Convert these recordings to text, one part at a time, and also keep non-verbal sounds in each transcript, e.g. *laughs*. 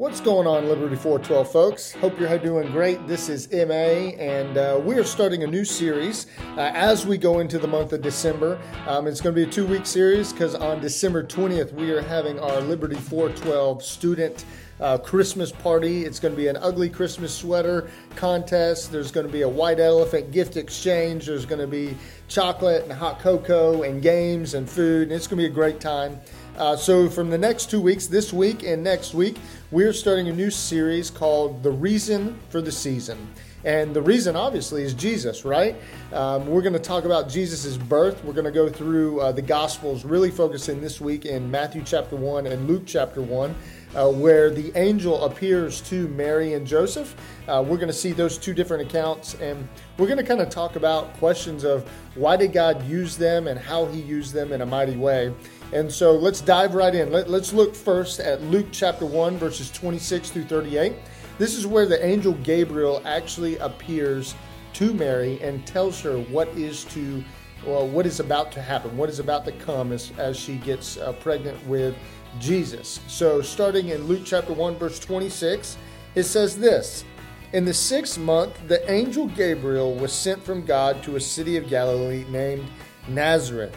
What's going on, Liberty 412 folks? Hope you're doing great. This is MA, and uh, we are starting a new series uh, as we go into the month of December. Um, it's going to be a two week series because on December 20th, we are having our Liberty 412 student. Uh, Christmas party. It's going to be an ugly Christmas sweater contest. There's going to be a white elephant gift exchange. There's going to be chocolate and hot cocoa and games and food. And it's going to be a great time. Uh, so, from the next two weeks, this week and next week, we're starting a new series called The Reason for the Season. And the reason, obviously, is Jesus, right? Um, we're going to talk about Jesus' birth. We're going to go through uh, the Gospels, really focusing this week in Matthew chapter 1 and Luke chapter 1. Uh, where the angel appears to Mary and Joseph. Uh, we're going to see those two different accounts, and we're going to kind of talk about questions of why did God use them and how He used them in a mighty way. And so let's dive right in. Let, us look first at Luke chapter 1, verses 26 through 38. This is where the angel Gabriel actually appears to Mary and tells her what is to well, what is about to happen, what is about to come as, as she gets uh, pregnant with Jesus. So, starting in Luke chapter 1, verse 26, it says this In the sixth month, the angel Gabriel was sent from God to a city of Galilee named Nazareth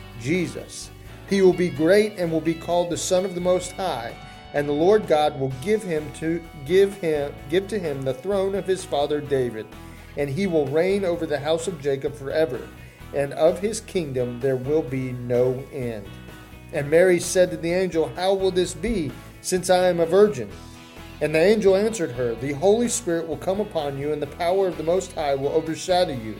Jesus. He will be great and will be called the Son of the Most High, and the Lord God will give him to give him give to him the throne of his father David, and he will reign over the house of Jacob forever, and of his kingdom there will be no end. And Mary said to the angel, How will this be, since I am a virgin? And the angel answered her, The Holy Spirit will come upon you, and the power of the Most High will overshadow you.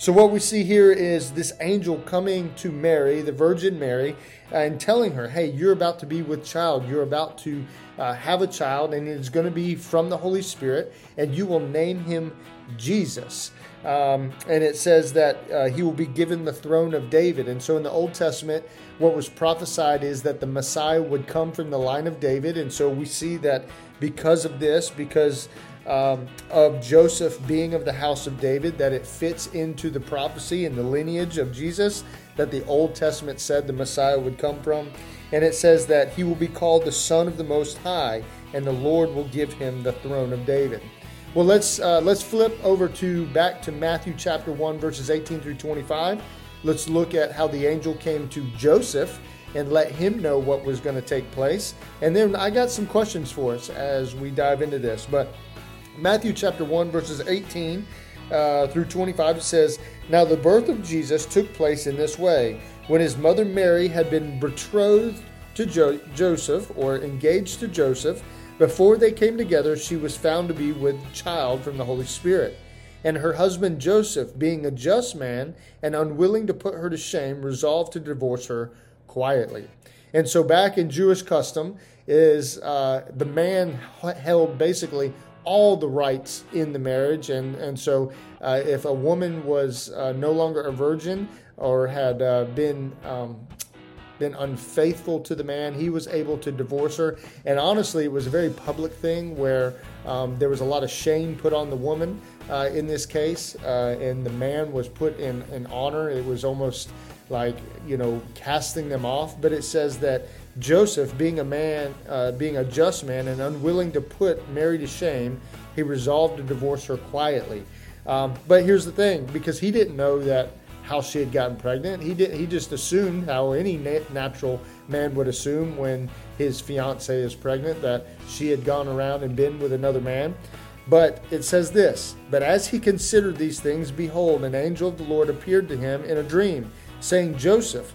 So, what we see here is this angel coming to Mary, the Virgin Mary, and telling her, Hey, you're about to be with child. You're about to uh, have a child, and it's going to be from the Holy Spirit, and you will name him Jesus. Um, and it says that uh, he will be given the throne of David. And so in the Old Testament, what was prophesied is that the Messiah would come from the line of David. And so we see that because of this, because um, of Joseph being of the house of David, that it fits into the prophecy and the lineage of Jesus that the Old Testament said the Messiah would come from. And it says that he will be called the Son of the Most High, and the Lord will give him the throne of David. Well, let's uh, let's flip over to back to Matthew chapter one, verses 18 through 25. Let's look at how the angel came to Joseph and let him know what was going to take place. And then I got some questions for us as we dive into this. But Matthew chapter 1, verses 18 uh, through 25, it says, Now the birth of Jesus took place in this way. When his mother Mary had been betrothed to jo- Joseph, or engaged to Joseph, before they came together, she was found to be with child from the Holy Spirit. And her husband Joseph, being a just man and unwilling to put her to shame, resolved to divorce her quietly. And so, back in Jewish custom, is uh, the man held basically all the rights in the marriage. And, and so, uh, if a woman was uh, no longer a virgin or had uh, been um, been unfaithful to the man, he was able to divorce her. And honestly, it was a very public thing where um, there was a lot of shame put on the woman uh, in this case, uh, and the man was put in, in honor. It was almost like, you know, casting them off. But it says that Joseph, being a man, uh, being a just man and unwilling to put Mary to shame, he resolved to divorce her quietly. Um, but here's the thing: because he didn't know that how she had gotten pregnant, he did. He just assumed how any natural man would assume when his fiance is pregnant that she had gone around and been with another man. But it says this But as he considered these things, behold, an angel of the Lord appeared to him in a dream, saying, Joseph,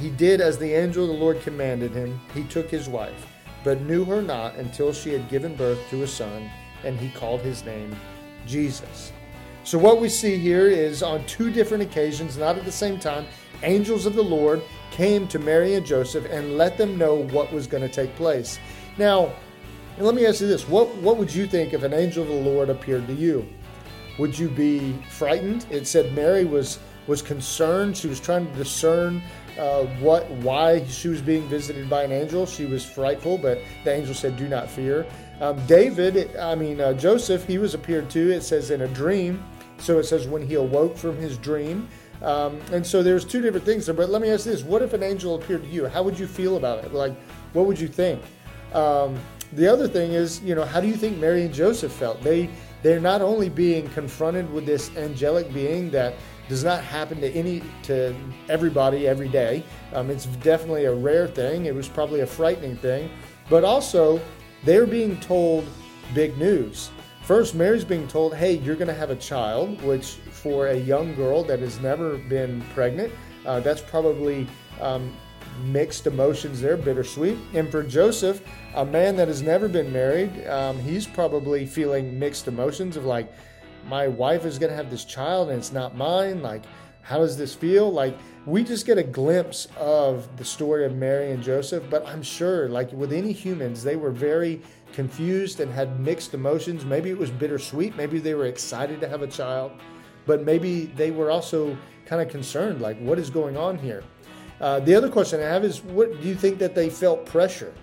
he did as the angel of the Lord commanded him. He took his wife, but knew her not until she had given birth to a son, and he called his name Jesus. So, what we see here is on two different occasions, not at the same time, angels of the Lord came to Mary and Joseph and let them know what was going to take place. Now, let me ask you this what, what would you think if an angel of the Lord appeared to you? Would you be frightened? It said Mary was, was concerned. She was trying to discern uh, what why she was being visited by an angel. She was frightful, but the angel said, Do not fear. Um, David, I mean, uh, Joseph, he was appeared to, it says in a dream. So it says when he awoke from his dream. Um, and so there's two different things there. But let me ask this what if an angel appeared to you? How would you feel about it? Like, what would you think? Um, the other thing is, you know, how do you think Mary and Joseph felt? They they're not only being confronted with this angelic being that does not happen to any to everybody every day. Um, it's definitely a rare thing. It was probably a frightening thing, but also they're being told big news. First, Mary's being told, "Hey, you're going to have a child," which for a young girl that has never been pregnant, uh, that's probably um, mixed emotions there, bittersweet. And for Joseph, a man that has never been married, um, he's probably feeling mixed emotions of like, my wife is going to have this child and it's not mine. Like, how does this feel? Like, we just get a glimpse of the story of Mary and Joseph, but I'm sure, like with any humans, they were very confused and had mixed emotions. Maybe it was bittersweet. Maybe they were excited to have a child, but maybe they were also kind of concerned, like, what is going on here? Uh, the other question I have is what do you think that they felt pressure?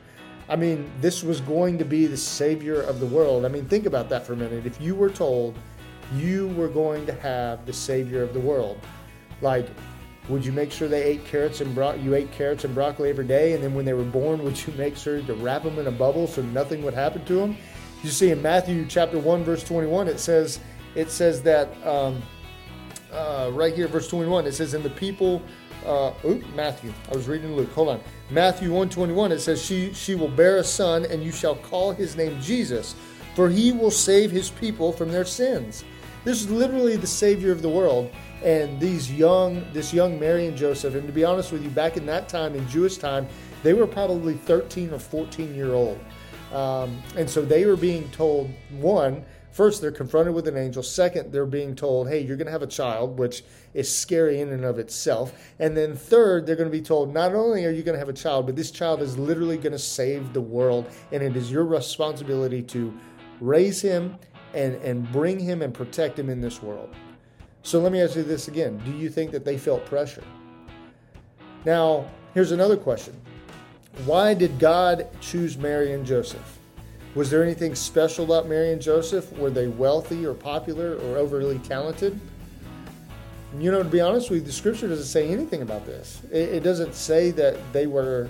I mean, this was going to be the savior of the world. I mean, think about that for a minute. If you were told you were going to have the savior of the world, like, would you make sure they ate carrots and bro- you ate carrots and broccoli every day, and then when they were born, would you make sure to wrap them in a bubble so nothing would happen to them? You see in Matthew chapter one verse twenty one, it says it says that um, uh, right here, verse twenty one, it says, "And the people." uh, Matthew. I was reading Luke. Hold on. Matthew 121, it says, she, she will bear a son, and you shall call his name Jesus, for he will save his people from their sins. This is literally the Savior of the world. And these young, this young Mary and Joseph, and to be honest with you, back in that time, in Jewish time, they were probably 13 or 14 year old. Um, and so they were being told, one, First, they're confronted with an angel. Second, they're being told, hey, you're going to have a child, which is scary in and of itself. And then third, they're going to be told, not only are you going to have a child, but this child is literally going to save the world. And it is your responsibility to raise him and, and bring him and protect him in this world. So let me ask you this again Do you think that they felt pressure? Now, here's another question Why did God choose Mary and Joseph? Was there anything special about Mary and Joseph? Were they wealthy or popular or overly talented? You know, to be honest with you, the scripture doesn't say anything about this. It, it doesn't say that they were.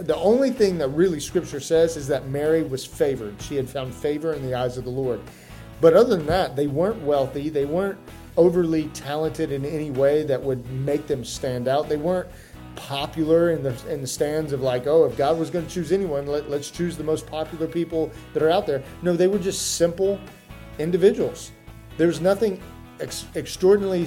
The only thing that really scripture says is that Mary was favored. She had found favor in the eyes of the Lord. But other than that, they weren't wealthy. They weren't overly talented in any way that would make them stand out. They weren't popular in the in the stands of like, oh, if God was going to choose anyone, let, let's choose the most popular people that are out there. No, they were just simple individuals. There's nothing ex- extraordinarily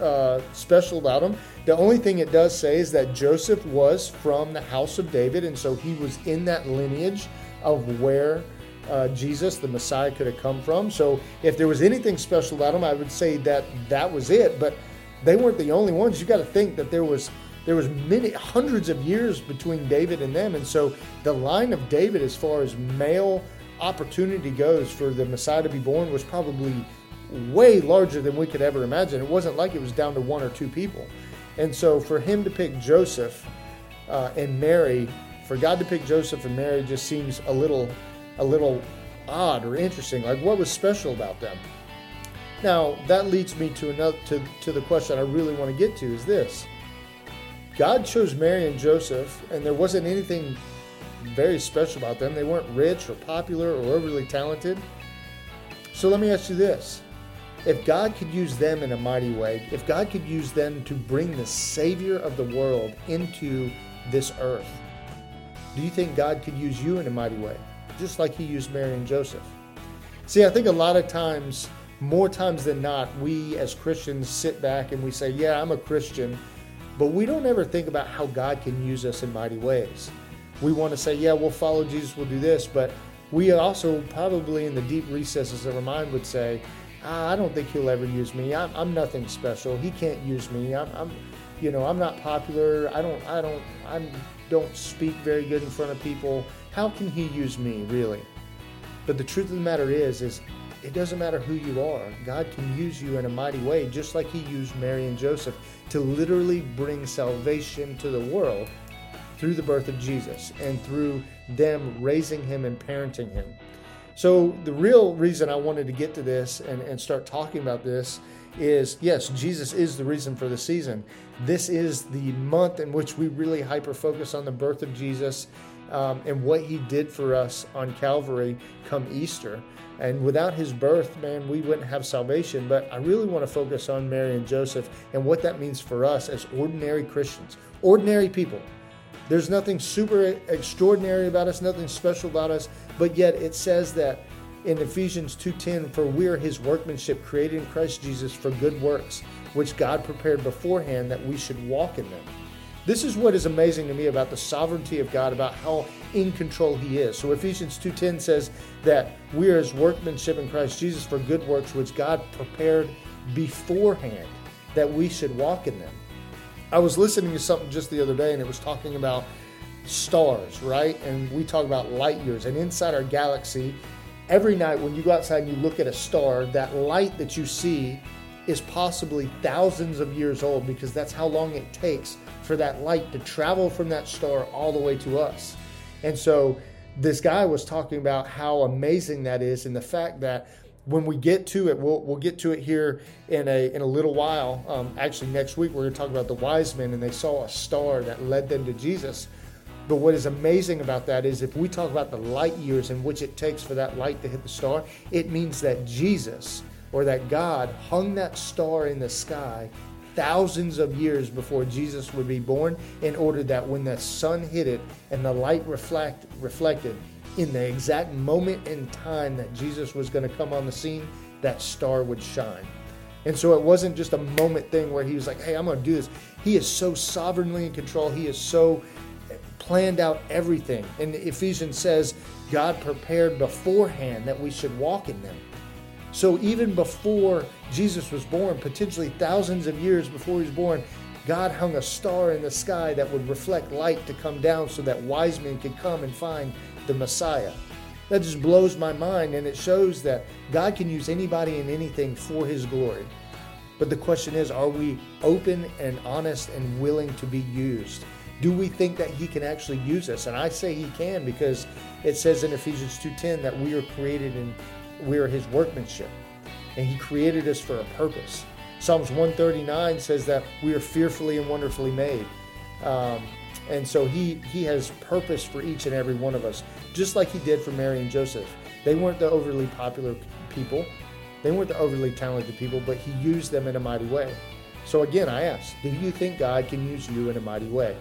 uh, special about them. The only thing it does say is that Joseph was from the house of David, and so he was in that lineage of where uh, Jesus, the Messiah, could have come from. So if there was anything special about him, I would say that that was it. But they weren't the only ones. You got to think that there was there was many hundreds of years between David and them, and so the line of David, as far as male opportunity goes for the Messiah to be born, was probably way larger than we could ever imagine. It wasn't like it was down to one or two people, and so for him to pick Joseph uh, and Mary, for God to pick Joseph and Mary, just seems a little, a little odd or interesting. Like what was special about them? Now, that leads me to another to, to the question I really want to get to is this. God chose Mary and Joseph, and there wasn't anything very special about them. They weren't rich or popular or overly talented. So let me ask you this. If God could use them in a mighty way, if God could use them to bring the Savior of the world into this earth, do you think God could use you in a mighty way? Just like He used Mary and Joseph. See, I think a lot of times, more times than not, we as Christians sit back and we say, Yeah, I'm a Christian, but we don't ever think about how God can use us in mighty ways. We want to say, Yeah, we'll follow Jesus, we'll do this, but we also probably in the deep recesses of our mind would say, ah, I don't think he'll ever use me. I'm, I'm nothing special. He can't use me. I'm, I'm, you know, I'm not popular. I don't, I don't, I don't speak very good in front of people. How can he use me, really? But the truth of the matter is, is it doesn't matter who you are. God can use you in a mighty way, just like He used Mary and Joseph to literally bring salvation to the world through the birth of Jesus and through them raising Him and parenting Him. So, the real reason I wanted to get to this and, and start talking about this is yes, Jesus is the reason for the season. This is the month in which we really hyper focus on the birth of Jesus um, and what he did for us on Calvary come Easter. And without his birth, man, we wouldn't have salvation. But I really want to focus on Mary and Joseph and what that means for us as ordinary Christians, ordinary people. There's nothing super extraordinary about us, nothing special about us, but yet it says that in Ephesians 2:10 for we are his workmanship created in Christ Jesus for good works which God prepared beforehand that we should walk in them. This is what is amazing to me about the sovereignty of God about how in control he is. So Ephesians 2:10 says that we are his workmanship in Christ Jesus for good works which God prepared beforehand that we should walk in them. I was listening to something just the other day and it was talking about stars, right? And we talk about light years. And inside our galaxy, every night when you go outside and you look at a star, that light that you see is possibly thousands of years old because that's how long it takes for that light to travel from that star all the way to us. And so this guy was talking about how amazing that is and the fact that when we get to it, we'll, we'll get to it here in a, in a little while. Um, actually, next week, we're going to talk about the wise men, and they saw a star that led them to Jesus. But what is amazing about that is if we talk about the light years in which it takes for that light to hit the star, it means that Jesus or that God hung that star in the sky thousands of years before Jesus would be born in order that when the sun hit it and the light reflect, reflected, in the exact moment in time that Jesus was going to come on the scene, that star would shine. And so it wasn't just a moment thing where he was like, hey, I'm going to do this. He is so sovereignly in control. He is so eh, planned out everything. And Ephesians says, God prepared beforehand that we should walk in them. So even before Jesus was born, potentially thousands of years before he was born, God hung a star in the sky that would reflect light to come down so that wise men could come and find the Messiah. That just blows my mind, and it shows that God can use anybody and anything for His glory. But the question is are we open and honest and willing to be used? Do we think that He can actually use us? And I say He can because it says in Ephesians 2:10 that we are created and we are His workmanship, and He created us for a purpose. Psalms 139 says that we are fearfully and wonderfully made. Um, and so he he has purpose for each and every one of us, just like he did for Mary and Joseph. They weren't the overly popular people. They weren't the overly talented people, but he used them in a mighty way. So again, I ask, do you think God can use you in a mighty way?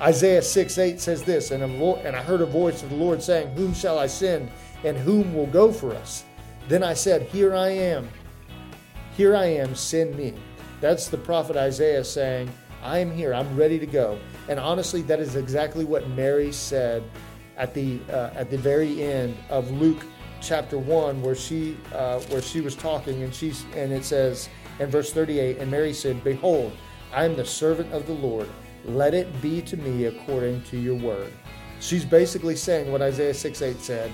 Isaiah 6 8 says this, and, vo- and I heard a voice of the Lord saying, Whom shall I send, and whom will go for us? Then I said, Here I am. Here I am, send me. That's the prophet Isaiah saying, I am here, I'm ready to go. And honestly, that is exactly what Mary said at the uh, at the very end of Luke chapter one, where she uh, where she was talking, and she's and it says in verse 38, and Mary said, "Behold, I am the servant of the Lord. Let it be to me according to your word." She's basically saying what Isaiah 6 8 said.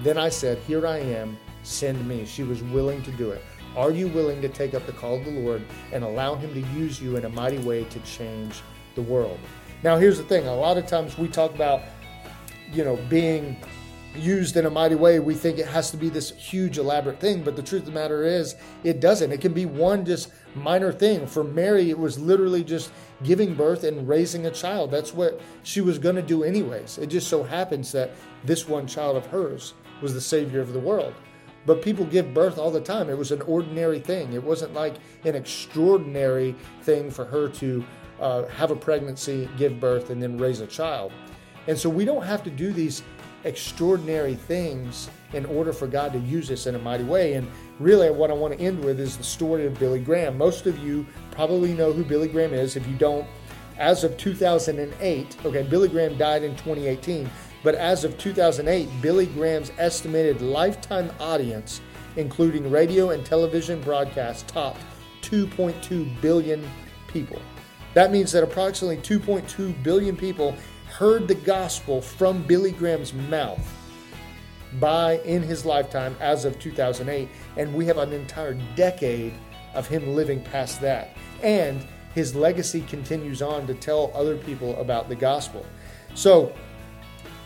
Then I said, Here I am, send me. She was willing to do it. Are you willing to take up the call of the Lord and allow Him to use you in a mighty way to change the world. Now, here's the thing a lot of times we talk about, you know, being used in a mighty way, we think it has to be this huge, elaborate thing. But the truth of the matter is, it doesn't. It can be one just minor thing. For Mary, it was literally just giving birth and raising a child. That's what she was going to do, anyways. It just so happens that this one child of hers was the Savior of the world. But people give birth all the time. It was an ordinary thing. It wasn't like an extraordinary thing for her to uh, have a pregnancy, give birth, and then raise a child. And so we don't have to do these extraordinary things in order for God to use us in a mighty way. And really, what I want to end with is the story of Billy Graham. Most of you probably know who Billy Graham is. If you don't, as of 2008, okay, Billy Graham died in 2018, but as of 2008, Billy Graham's estimated lifetime audience, including radio and television broadcasts, topped 2.2 billion people. That means that approximately 2.2 billion people heard the gospel from Billy Graham's mouth by in his lifetime as of 2008 and we have an entire decade of him living past that and his legacy continues on to tell other people about the gospel so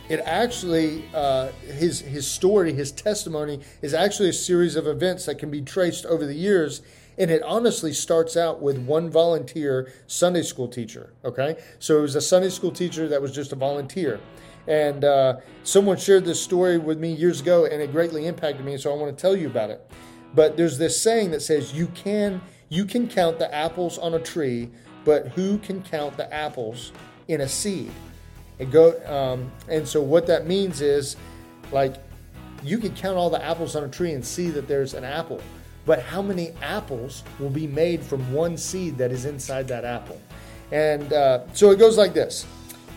it actually uh, his his story his testimony is actually a series of events that can be traced over the years and it honestly starts out with one volunteer Sunday school teacher. Okay. So it was a Sunday school teacher that was just a volunteer. And uh, someone shared this story with me years ago and it greatly impacted me. So I want to tell you about it. But there's this saying that says, you can, you can count the apples on a tree, but who can count the apples in a seed? And go, um, and so what that means is like you can count all the apples on a tree and see that there's an apple but how many apples will be made from one seed that is inside that apple? And uh, so it goes like this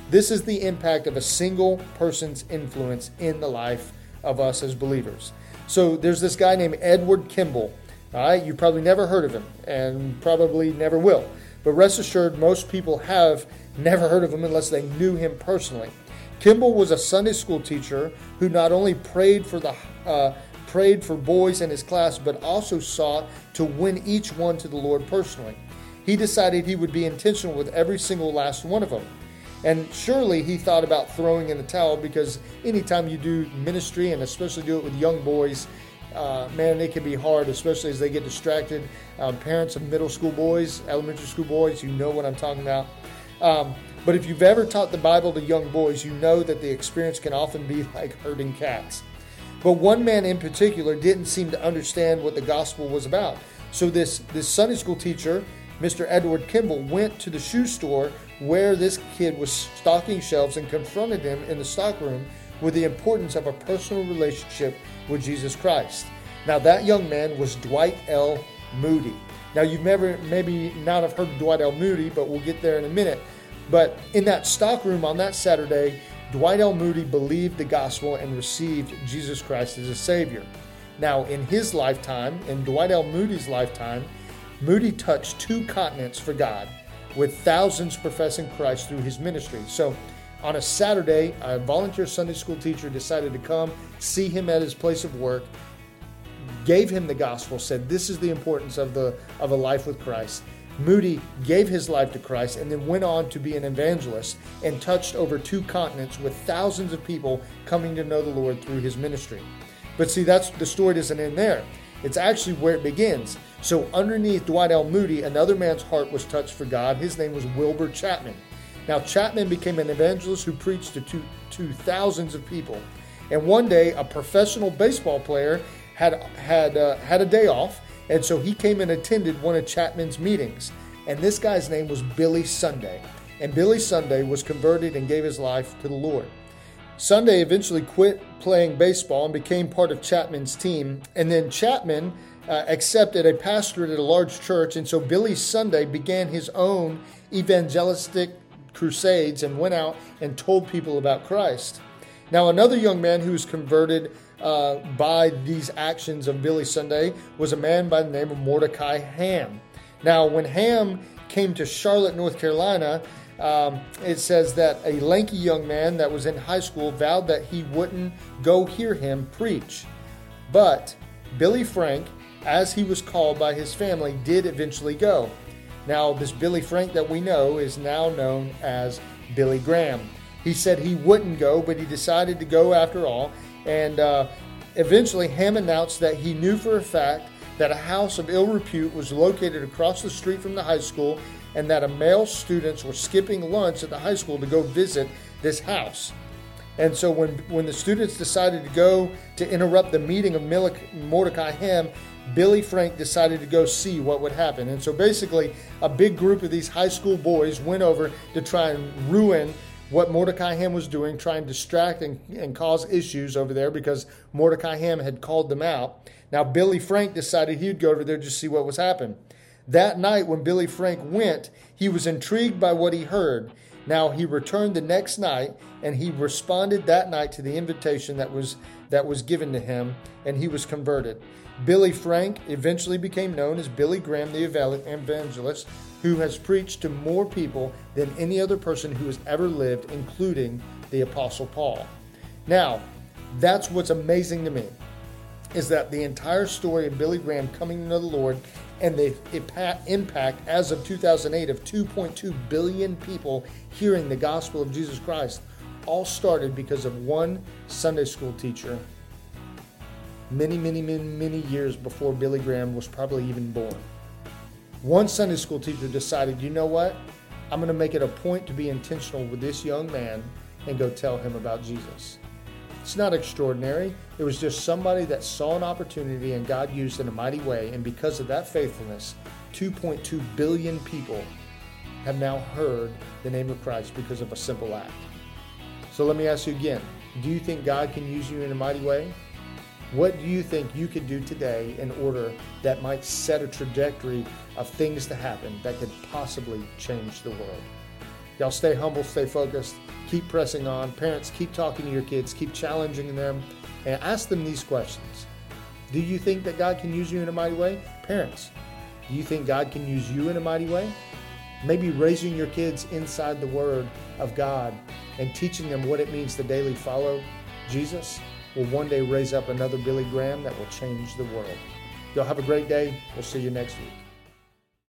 this is the impact of a single person's influence in the life of us as believers. So there's this guy named Edward Kimball. All right, you probably never heard of him and probably never will. But rest assured, most people have never heard of him unless they knew him personally. Kimball was a Sunday school teacher who not only prayed for the uh, prayed for boys in his class, but also sought to win each one to the Lord personally. He decided he would be intentional with every single last one of them. And surely he thought about throwing in the towel because anytime you do ministry, and especially do it with young boys, uh, man, it can be hard, especially as they get distracted. Um, parents of middle school boys, elementary school boys, you know what I'm talking about. Um, but if you've ever taught the Bible to young boys, you know that the experience can often be *laughs* like herding cats. But one man in particular didn't seem to understand what the gospel was about. So this, this Sunday school teacher, Mr. Edward Kimball, went to the shoe store where this kid was stocking shelves and confronted him in the stockroom with the importance of a personal relationship with Jesus Christ. Now that young man was Dwight L. Moody. Now you've never maybe not have heard of Dwight L. Moody, but we'll get there in a minute. But in that stockroom on that Saturday, Dwight L. Moody believed the gospel and received Jesus Christ as a Savior. Now, in his lifetime, in Dwight L. Moody's lifetime, Moody touched two continents for God, with thousands professing Christ through his ministry. So, on a Saturday, a volunteer Sunday school teacher decided to come see him at his place of work, gave him the gospel, said, This is the importance of, the, of a life with Christ. Moody gave his life to Christ and then went on to be an evangelist and touched over two continents with thousands of people coming to know the Lord through his ministry. But see, that's the story doesn't end there. It's actually where it begins. So underneath Dwight L. Moody, another man's heart was touched for God. His name was Wilbur Chapman. Now Chapman became an evangelist who preached to, two, to thousands of people. And one day, a professional baseball player had had uh, had a day off and so he came and attended one of Chapman's meetings. And this guy's name was Billy Sunday. And Billy Sunday was converted and gave his life to the Lord. Sunday eventually quit playing baseball and became part of Chapman's team. And then Chapman uh, accepted a pastorate at a large church. And so Billy Sunday began his own evangelistic crusades and went out and told people about Christ. Now, another young man who was converted uh, by these actions of Billy Sunday was a man by the name of Mordecai Ham. Now, when Ham came to Charlotte, North Carolina, um, it says that a lanky young man that was in high school vowed that he wouldn't go hear him preach. But Billy Frank, as he was called by his family, did eventually go. Now, this Billy Frank that we know is now known as Billy Graham. He said he wouldn't go, but he decided to go after all, And uh, eventually, Ham announced that he knew for a fact that a house of ill repute was located across the street from the high school and that a male students were skipping lunch at the high school to go visit this house. And so when, when the students decided to go to interrupt the meeting of Mordecai Ham, Billy Frank decided to go see what would happen. And so basically, a big group of these high school boys went over to try and ruin what Mordecai Ham was doing, trying to distract and, and cause issues over there because Mordecai Ham had called them out. Now, Billy Frank decided he'd go over there to see what was happening. That night, when Billy Frank went, he was intrigued by what he heard. Now he returned the next night, and he responded that night to the invitation that was that was given to him, and he was converted. Billy Frank eventually became known as Billy Graham the evangelist, who has preached to more people than any other person who has ever lived, including the Apostle Paul. Now, that's what's amazing to me is that the entire story of Billy Graham coming to the Lord and the impact as of 2008 of 2.2 billion people hearing the gospel of Jesus Christ all started because of one Sunday school teacher many, many, many, many years before Billy Graham was probably even born. One Sunday school teacher decided, you know what? I'm going to make it a point to be intentional with this young man and go tell him about Jesus. It's not extraordinary. It was just somebody that saw an opportunity and God used in a mighty way. And because of that faithfulness, 2.2 billion people have now heard the name of Christ because of a simple act. So let me ask you again do you think God can use you in a mighty way? What do you think you could do today in order that might set a trajectory of things to happen that could possibly change the world? Y'all stay humble, stay focused, keep pressing on. Parents, keep talking to your kids, keep challenging them, and ask them these questions. Do you think that God can use you in a mighty way? Parents, do you think God can use you in a mighty way? Maybe raising your kids inside the Word of God and teaching them what it means to daily follow Jesus will one day raise up another Billy Graham that will change the world. Y'all have a great day. We'll see you next week.